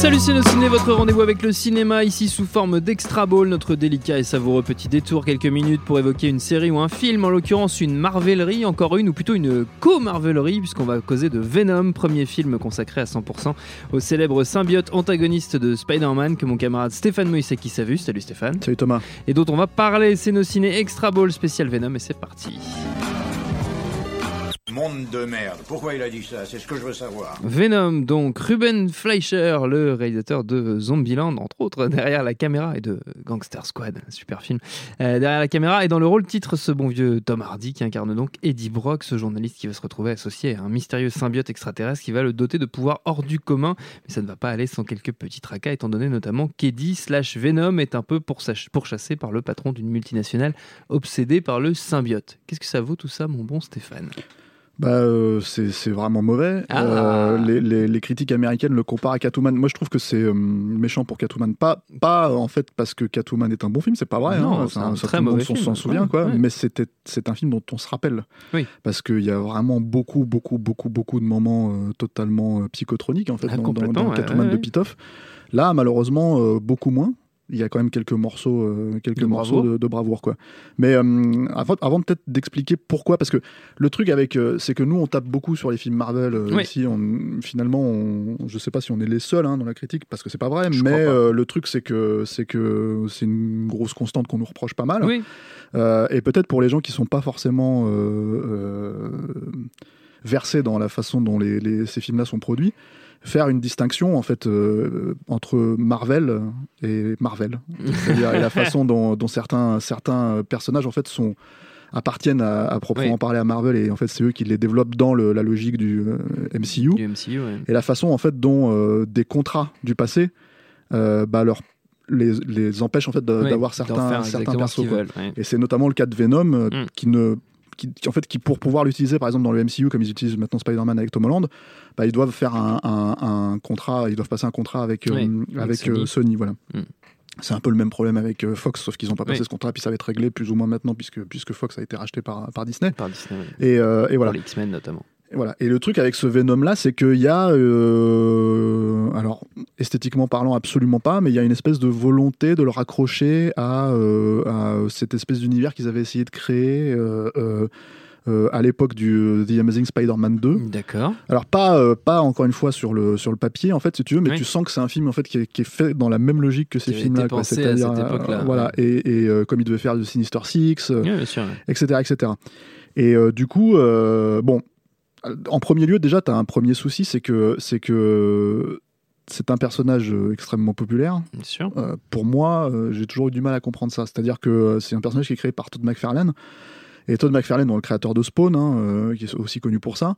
Salut Ciné, votre rendez-vous avec le cinéma, ici sous forme d'extra ball, notre délicat et savoureux petit détour, quelques minutes pour évoquer une série ou un film, en l'occurrence une marvelerie, encore une, ou plutôt une co-marvelerie, puisqu'on va causer de Venom, premier film consacré à 100% au célèbre symbiote antagoniste de Spider-Man que mon camarade Stéphane Moïsaki a vu. Salut Stéphane. Salut Thomas. Et dont on va parler, c'est nos ciné extra ball spécial Venom, et c'est parti. Monde de merde. Pourquoi il a dit ça? C'est ce que je veux savoir. Venom, donc Ruben Fleischer, le réalisateur de Zombieland, entre autres, derrière la caméra, et de Gangster Squad, super film, euh, derrière la caméra, et dans le rôle titre, ce bon vieux Tom Hardy qui incarne donc Eddie Brock, ce journaliste qui va se retrouver associé à un mystérieux symbiote extraterrestre qui va le doter de pouvoirs hors du commun, mais ça ne va pas aller sans quelques petits tracas, étant donné notamment qu'Eddie slash Venom est un peu pourchassé par le patron d'une multinationale obsédé par le symbiote. Qu'est-ce que ça vaut tout ça, mon bon Stéphane? Bah, euh, c'est vraiment mauvais. Ah. Euh, les, les- les critiques américaines le comparent à Catwoman. Moi, je trouve que c'est euh, méchant pour Catwoman. Pas, pas en fait parce que Catwoman est un bon film, c'est pas vrai. Non, hein. c'est un très mauvais film. s'en souvient, Ouais, quoi. ouais. Mais c'est un film dont on se rappelle. Oui. Parce qu'il y a vraiment beaucoup, beaucoup, beaucoup, beaucoup de moments totalement psychotroniques en fait Ah, dans, dans- complètement, dans ouais, Catwoman de. Pitoff. Là, malheureusement, beaucoup moins. Il y a quand même quelques morceaux, euh, quelques De morceaux bravoure. de, de bravoure, quoi. Mais euh, avant, avant peut-être d'expliquer pourquoi, parce que le truc avec, euh, c'est que nous on tape beaucoup sur les films Marvel Oui. ici. On, finalement, on, je sais pas si on est les seuls hein, dans la critique, parce que c'est pas vrai. Je mais pas. le truc c'est que c'est que c'est une grosse constante qu'on nous reproche pas mal. Oui, et peut-être pour les gens qui sont pas forcément versés dans la façon dont les, les- ces films-là sont produits, faire une distinction en fait euh, entre Marvel et Marvel, c'est-à-dire et la façon dont, dont certains certains personnages en fait sont appartiennent à, à proprement Oui. parler à Marvel et en fait c'est eux qui les développent dans le- la logique du euh, MCU du MCU, ouais. et la façon en fait dont euh, des contrats du passé bah, leur les, les empêchent en fait Oui, d'avoir certains certains ce persos veulent, ouais. Et c'est notamment le cas de Venom, euh, Mm. qui ne. Qui, en fait, qui pour pouvoir l'utiliser, par exemple dans le MCU, comme ils utilisent maintenant Spider-Man avec Tom Holland, bah, ils doivent faire un, un- un contrat, ils doivent passer un contrat avec, euh, Oui, avec avec Sony. euh, Sony. voilà. Mm. C'est un peu le même problème avec euh, Fox, sauf qu'ils n'ont pas passé Oui. ce contrat, puis ça va être réglé plus ou moins maintenant, puisque, puisque Fox a été racheté par, par Disney. Par Disney, ouais. Et, euh, et voilà. Pour les X-Men notamment. Voilà. Et le truc avec ce Venom là, c'est qu'il y a, euh, alors esthétiquement parlant, absolument pas, mais il y a une espèce de volonté de le raccrocher à, euh, à cette espèce d'univers qu'ils avaient essayé de créer euh, euh, euh, à l'époque du euh, The Amazing Spider-Man 2. D'accord. Alors pas, euh, pas encore une fois sur le sur le papier en fait, si tu veux, mais Oui. tu sens que c'est un film en fait qui est, qui est fait dans la même logique que ces films-là. C'est-à-dire, voilà. Et, et, euh, comme il devait faire de Sinister Six. Oui, sûr. etc. etc. Et euh, du coup, euh, bon, en premier lieu, déjà, tu as un premier souci, c'est que c'est que c'est un personnage euh, extrêmement populaire. Bien sûr. Euh, pour moi, euh, j'ai toujours eu du mal à comprendre ça. C'est-à-dire que c'est un personnage qui est créé par Todd McFarlane. Et Todd McFarlane, le créateur de Spawn, hein, euh, qui est aussi connu pour ça,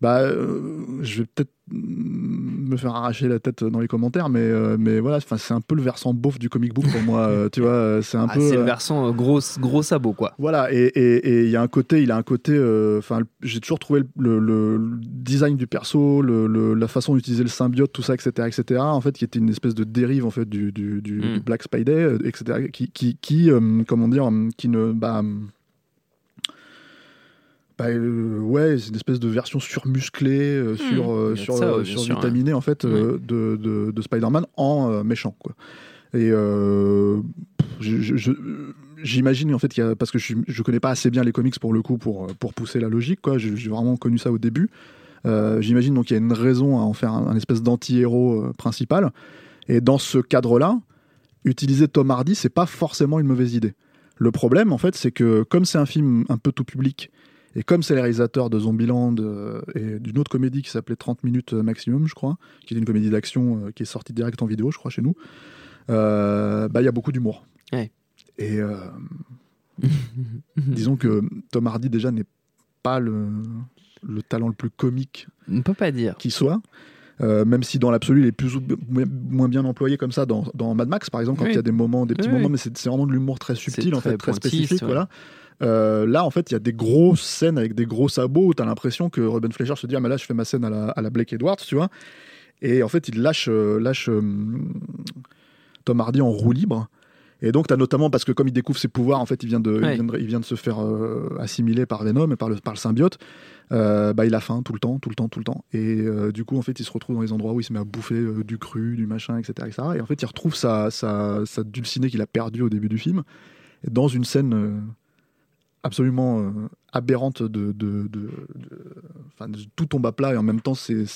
bah, je vais peut-être mm, me faire arracher la tête dans les commentaires, mais, euh, mais voilà, enfin, c'est un peu le versant beauf du comic book pour moi. euh, tu vois, euh, c'est un Ah, peu. c'est le versant gros, gros sabot, quoi. voilà, et et- et il y a un côté, il a un côté, enfin, j'ai toujours trouvé le, le- le design du perso, le, le- la façon d'utiliser le symbiote, tout ça, etc., etc., en fait, qui était une espèce de dérive, en fait, du, du, du- Mm. du Black Spidey, euh, etc., qui, qui, qui comment dire, qui ne, bah, bah, euh, ouais, c'est une espèce de version surmusclée, euh, sur, euh, sur, ça, sûr, survitaminée, en fait, de, de, de Spider-Man en méchant, quoi. Et j'imagine en fait qu'il y a, parce que je, je connais pas assez bien les comics pour le coup pour, pour pousser la logique quoi. J'ai vraiment connu ça au début. Euh, j'imagine donc qu'il y a une raison à en faire un, un espèce d'anti-héros euh, principal. Et dans ce cadre-là, utiliser Tom Hardy c'est pas forcément une mauvaise idée. Le problème en fait c'est que comme c'est un film un peu tout public Et comme c'est les réalisateurs de Zombieland euh, et d'une autre comédie qui s'appelait 30 minutes maximum, je crois, qui est une comédie d'action euh, qui est sortie direct en vidéo, je crois, chez nous, euh, bah, il y a beaucoup d'humour. Ouais. Et euh, disons que Tom Hardy, déjà, n'est pas le, le talent le plus comique On peut pas dire. qui soit. Euh, même si dans l'absolu, il est plus ou moins- bien employé comme ça dans, dans Mad Max, par exemple, quand Oui. il y a des moments, des petits Oui, moments, oui. mais c'est vraiment de l'humour très subtil, en très fait, très spécifique. ouais. Voilà. Euh, là, en fait, il y a des grosses scènes avec des gros sabots où tu as l'impression que Ruben Fleischer se dit Ah, mais là, je fais ma scène à la, à la Blake Edwards, tu vois. Et en fait, il lâche, euh, lâche euh, Tom Hardy en roue libre. Et donc, tu as notamment, parce que comme il découvre ses pouvoirs, en fait, il vient de, Ouais. il vient de, il vient de se faire euh, assimiler par Venom et par le, par le symbiote. Euh, bah, il a faim tout le temps, tout le temps, tout le temps. Et euh, du coup, en fait, il se retrouve dans les endroits où il se met à bouffer du cru, du machin, etc., etc. Et en fait, il retrouve sa, sa, sa dulcinée qu'il a perdue au début du film dans une scène absolument euh, aberrante de, de, de, tout tombe à plat et en même temps, c'est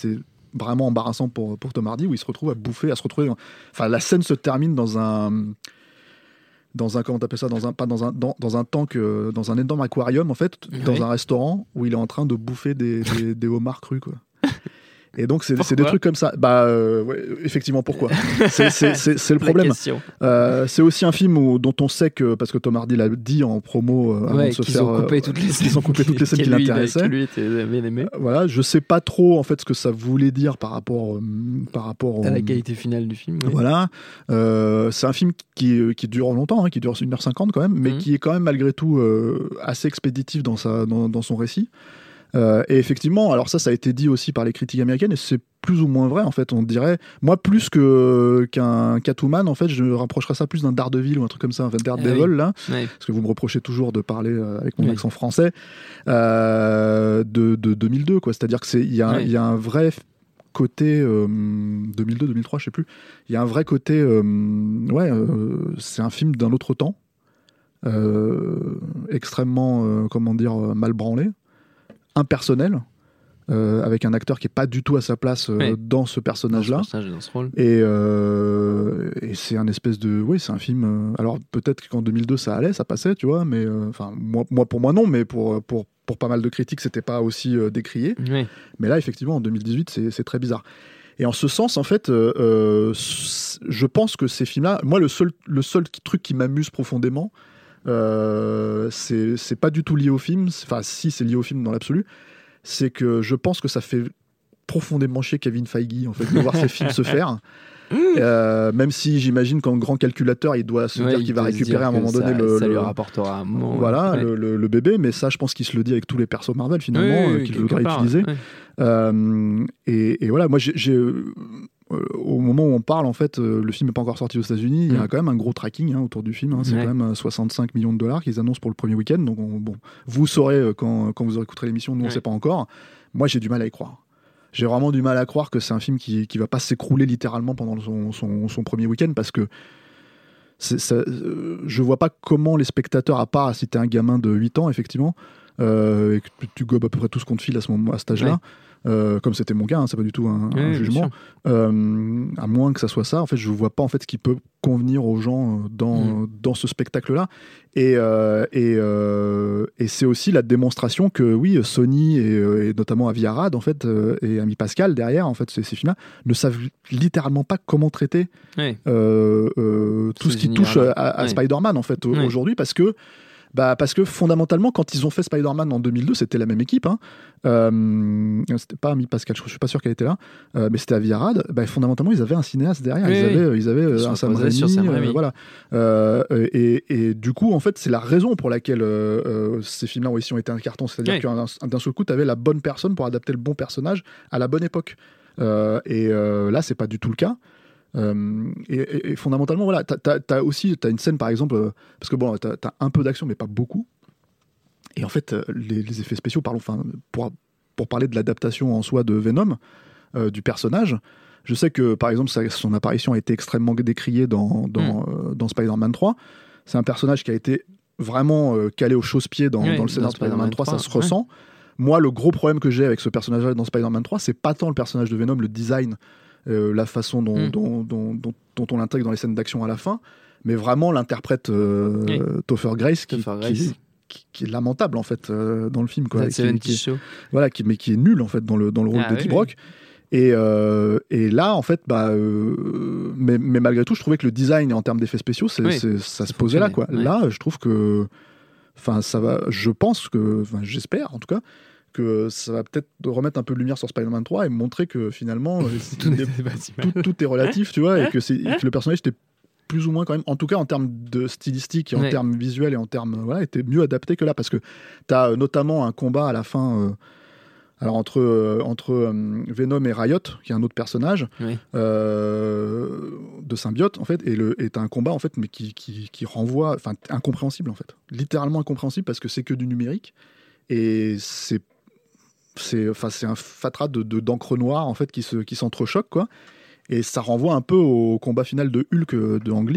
vraiment embarrassant pour, pour Tom Hardy où il se retrouve à bouffer, à se retrouver. Enfin, la scène se termine dans un dans un comment t'appelles ça dans un pas dans un dans, dans un tank euh, dans un énorme aquarium en fait dans un restaurant où il est en train de bouffer des, des, des homards crus quoi et donc c'est des trucs comme ça bah euh, ouais, effectivement pourquoi? C'est le problème euh, c'est aussi un film où- dont on sait que, parce que Tom Hardy l'a dit en promo euh, avant Ouais, de se qu'ils faire. ont coupé euh, toutes les qu'ils ont coupé toutes les scènes qui que lui, l'intéressaient. Que lui était bien aimé. Voilà, je sais pas trop en fait ce que ça voulait dire par rapport, par rapport À la qualité finale du film. Voilà, c'est un film qui, qui dure longtemps, hein, qui dure 1h50 quand même, mais Mhm. qui est quand même malgré tout assez expéditif dans, sa, dans, dans son récit. Euh, et effectivement, alors ça, ça a été dit aussi par les critiques américaines, et c'est plus ou moins vrai en fait. On dirait, moi, plus que qu'un Catwoman, en fait, je rapprocherais ça plus d'un Daredevil ou un truc comme ça, en fait, Daredevil Ah oui. là, parce que vous me reprochez toujours de parler euh, avec mon Oui. accent français euh, de, de 2002, quoi. C'est-à-dire que c'est il y, a un- Oui. il y a un vrai côté euh, 2002, 2003, je sais plus. Il y a un vrai côté, ouais, c'est un film d'un autre temps, extrêmement, comment dire, mal branlé, impersonnel. euh, avec un acteur qui est pas du tout à sa place euh, Oui. dans ce personnage-là. personnage. Et, euh, et c'est un espèce de. Oui, c'est un film. alors peut-être qu'en 2002 ça allait, ça passait, tu vois, mais. Enfin, moi, moi, pour moi non, mais pour, pour, pour pas mal de critiques, c'était pas aussi décrié. Mais là, effectivement, en 2018, c'est très bizarre. Et en ce sens, en fait, je pense que ces films-là, moi, le seul, le seul truc qui m'amuse profondément, euh, c'est pas du tout lié au film. Enfin, si, c'est lié au film dans l'absolu. C'est que je pense que ça fait profondément chier Kevin Feige, en fait, de voir ses films se faire. Euh, même si j'imagine qu'en grand calculateur, il doit se Ouais, dire il qu'il va récupérer à un moment ça- donné le, Ça lui le- rapportera un moment. voilà, ouais. le, le- le bébé, mais ça, je pense qu'il se le dit avec tous les persos Marvel finalement, Oui, euh, oui, qu'il voudrait part, utiliser. ouais. Euh, et, et voilà, moi, j'ai, au moment où on parle, en fait, euh, le film n'est pas encore sorti aux États-Unis. Il y a Mm. quand même un gros tracking hein, autour du film. hein. c'est Ouais. quand même euh, 65 millions de dollars qu'ils annoncent pour le premier week-end. Donc, on- bon, vous saurez euh, quand, quand vous aurez écouté l'émission. Nous, on ne sait pas encore. Moi, j'ai du mal à y croire. J'ai vraiment du mal à croire que c'est un film qui, qui va pas s'écrouler littéralement pendant son, son, son premier week-end parce que ça, euh, je vois pas comment les spectateurs, à part si t'es un gamin de 8 ans, effectivement, euh, et que tu- tu gobes à peu près tout ce qu'on te file à, ce moment, à cet âge-là, euh, comme c'était mon cas, hein, c'est pas du tout un, jugement, euh, à moins que ça soit ça, en fait, je vois pas en fait ce qui peut convenir aux gens euh, dans, Mm. dans ce spectacle-là. Et, euh, et, et c'est aussi la démonstration que oui, Sony et, et notamment Aviarad en fait et Ami Pascal derrière en fait ces, ces films-là ne savent littéralement pas comment traiter tout Ce qui touche à. Spider-Man en fait aujourd'hui parce que bah, parce que fondamentalement quand ils ont fait Spider-Man en 2002 c'était la même équipe hein. Euh, c'était pas Ami Pascal je suis pas sûr qu'elle était là. Euh, mais c'était Aviarad bah, fondamentalement ils avaient un cinéaste derrière. Oui, ils, oui. avaient, ils avaient euh, Ils un Sam Raimi, euh, voilà. Euh, et, et du coup en fait c'est la raison pour laquelle euh, euh, ces films-là ont aussi été un carton. C'est-à-dire Oui. qu'un d'un seul coup tu avais la bonne personne pour adapter le bon personnage à la bonne époque. Euh, et euh, là c'est pas du tout le cas euh, et, fondamentalement, voilà, t'as, t'as- t'as aussi t'as une scène par exemple, euh, parce que bon, t'as, t'as un peu d'action, mais pas beaucoup. Et en fait, euh, les, les effets spéciaux, parlons, enfin, pour, pour parler de l'adaptation en soi de Venom, euh, du personnage, je sais que par exemple, sa- son apparition a été extrêmement décriée dans, dans, euh, dans Spider-Man 3. C'est un personnage qui a été vraiment calé au chausse-pied dans, Oui, dans le scénario de Spider-Man Spider-Man 3, ça 3, se ouais. ressent. Moi, le gros problème que j'ai avec ce personnage-là dans Spider-Man 3, c'est pas tant le personnage de Venom, le design, euh, la façon dont, Mm. dont, dont, dont- dont on l'intègre dans les scènes d'action à la fin, mais vraiment l'interprète euh, Oui. Topher Grace, qui, Topher qui- Grace. qui, qui est lamentable en fait euh, dans le film quoi. Qui- 70 qui- Show. voilà, qui, mais qui est nul en fait dans le, dans le rôle Ah, de oui. Brock. Et, euh, et là, en fait, bah, euh, mais, mais malgré tout, je trouvais que le design en termes d'effets spéciaux, c'est, Oui. c'est- ça se posait là, quoi. Là, je trouve que, enfin, ça va. Je pense que, enfin, j'espère en tout cas, que ça va peut-être remettre un peu de lumière sur Spider-Man 3 et montrer que finalement, euh, Tout est- n'était pas si mal. tout, tout est relatif, tu vois, et que, c'est, et que le personnage était plus ou moins quand même, en tout cas en termes de stylistique et en Ouais. termes visuels et en termes, voilà, était mieux adapté que là, parce que tu as notamment un combat à la fin, euh, alors entre, euh, entre euh, Venom et Riot, qui est un autre personnage Oui. euh, de symbiote en fait, et le est un combat en fait, mais qui, qui, qui renvoie, enfin incompréhensible en fait, littéralement incompréhensible parce que c'est que du numérique et c'est c'est enfin c'est un fatras de de- d'encre noire en fait qui se qui s'entrechoque quoi. Et ça renvoie un peu au combat final de Hulk euh, de Ang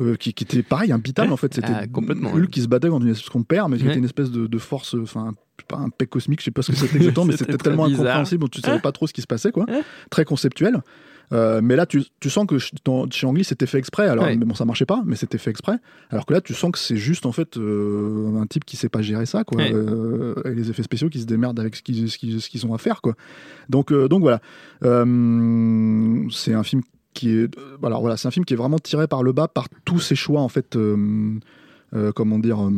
euh, qui, qui était pareil imbitable en fait c'était Ah, complètement, Hulk ouais. qui se battait contre une espèce qu'on perd mais qui Ouais. était une espèce de, de force enfin pas un pec cosmique je sais pas ce que c'était exactement mais C'était tellement bizarre. incompréhensible tu savais pas trop ce qui se passait quoi très conceptuel Euh, mais là, tu, tu sens que chez Ang Lee, c'était fait exprès. Alors, Ouais. mais bon, ça marchait pas, mais c'était fait exprès. Alors que là, tu sens que c'est juste en fait euh, un type qui sait pas gérer ça, quoi. Ouais. Euh, et les effets spéciaux qui se démerdent avec ce qu'ils ce qu'ils- ce qu'ils ont à faire, quoi. Donc, donc voilà. C'est un film qui est, euh, alors voilà, c'est un film qui est vraiment tiré par le bas par tous ces choix en fait. euh, euh, comment dire. euh,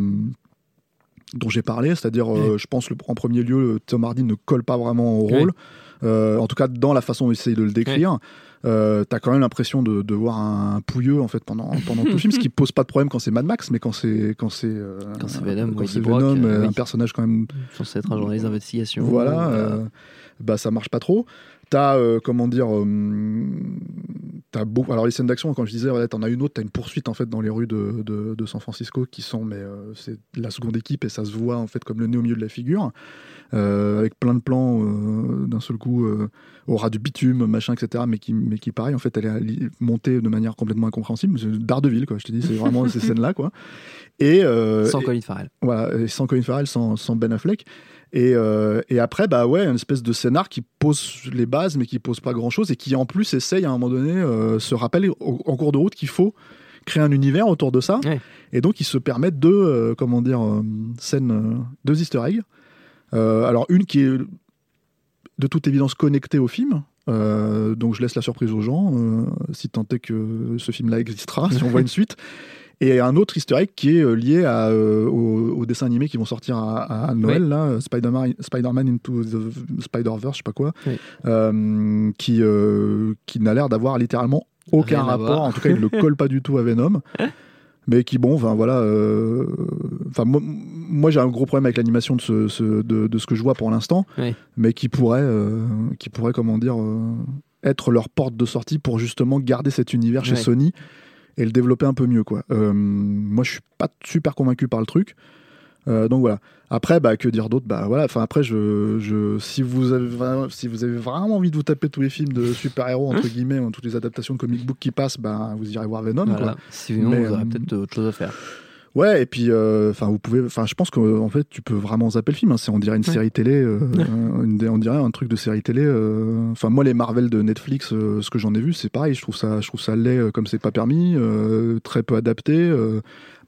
dont j'ai parlé, c'est-à-dire, euh, je pense le, en premier lieu, Tom Hardy ne colle pas vraiment au rôle. Euh, en tout cas, dans la façon essaye de le décrire, euh, t'as quand même l'impression de, de voir un pouilleux en fait pendant, pendant tout le film, ce qui pose pas de problème quand c'est Mad Max, mais quand c'est quand c'est euh, Quand c'est Venom quand c'est Brock, Venom, euh, oui. un personnage quand même censé être un journaliste d'investigation. voilà, Euh, euh, bah ça marche pas trop. T'as euh, comment dire, euh, t'as beau, alors les scènes d'action, quand je disais, voilà, t'en as une autre, t'as une poursuite en fait dans les rues de, de, de San Francisco qui sont, mais euh, c'est la seconde équipe et ça se voit en fait comme le nez au milieu de la figure, euh, avec plein de plans euh, d'un seul coup euh, au ras du bitume, machin, etc. Mais qui, mais qui pareil, en fait, elle est montée de manière complètement incompréhensible. C'est Daredevil, quoi. Je te dis, c'est vraiment ces scènes-là, quoi. Et euh, sans et- Colin Farrell. voilà, et sans Colin Farrell, sans, sans Ben Affleck. Et, euh, et après, bah ouais, une espèce de scénar qui pose les bases, mais qui pose pas grand chose, et qui en plus essaye à un moment donné, euh, se rappelle au- en cours de route qu'il faut créer un univers autour de ça. Ouais. Et donc, ils se permettent deux, euh, comment dire, euh, scènes, euh, deux easter eggs. Alors, une qui est de toute évidence connectée au film. Donc je laisse la surprise aux gens, si tant est que ce film-là existera, si on voit une suite. Et un autre egg qui est euh, lié à, euh, au, au dessin animé qui vont sortir à, à Noël, là, euh, Spider-Man, Spider-Man Into the Spider-Verse, je sais pas quoi, Oui. euh, qui, euh, qui n'a l'air d'avoir littéralement aucun Rien rapport. En tout cas, il ne le colle pas du tout à Venom. Mais qui, bon, enfin voilà. euh, moi, moi, j'ai un gros problème avec l'animation de ce, ce- de, de ce que je vois pour l'instant, Oui. mais qui pourrait, euh, qui pourrait, comment dire, euh, être leur porte de sortie pour justement garder cet univers chez. Sony et le développer un peu mieux, quoi. Euh, moi, je suis pas super convaincu par le truc. Euh, donc voilà. Après, bah, que dire d'autre? Bah voilà. Enfin après, je, je, si vous avez vraiment, si vous avez vraiment envie de vous taper tous les films de super-héros entre guillemets, ou toutes les adaptations de comic book qui passent, bah vous irez voir Venom. Voilà. Quoi. Sinon, Mais, vous aurez euh, peut-être autre chose à faire. Ouais, et puis, euh, enfin, vous pouvez, enfin, je pense qu'en fait, tu peux vraiment zapper le film. Hein. C'est, on dirait une Ouais. série télé, euh, une- on dirait un truc de série télé. euh. Enfin, moi, les Marvel de Netflix, euh, ce que j'en ai vu, c'est pareil. Je trouve ça, je trouve ça laid euh, comme c'est pas permis, euh, très peu adapté.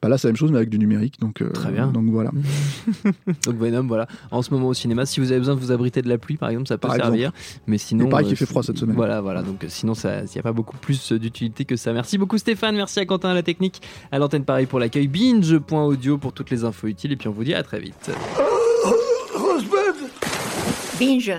Bah là, c'est la même chose, mais avec du numérique. Donc, euh, Très bien. Donc voilà. Donc Venom, voilà, en ce moment au cinéma. Si vous avez besoin de vous abriter de la pluie, par exemple, ça peut Par servir. Mais sinon, Il paraît euh, qu'il fait froid cette semaine. Voilà, voilà. Donc euh, sinon, ça- il n'y a pas beaucoup plus d'utilité que ça. Merci beaucoup Stéphane, merci à Quentin à la technique, à l'antenne pareil pour l'accueil, binge.audio pour toutes les infos utiles. Et puis on vous dit à très vite. Binge.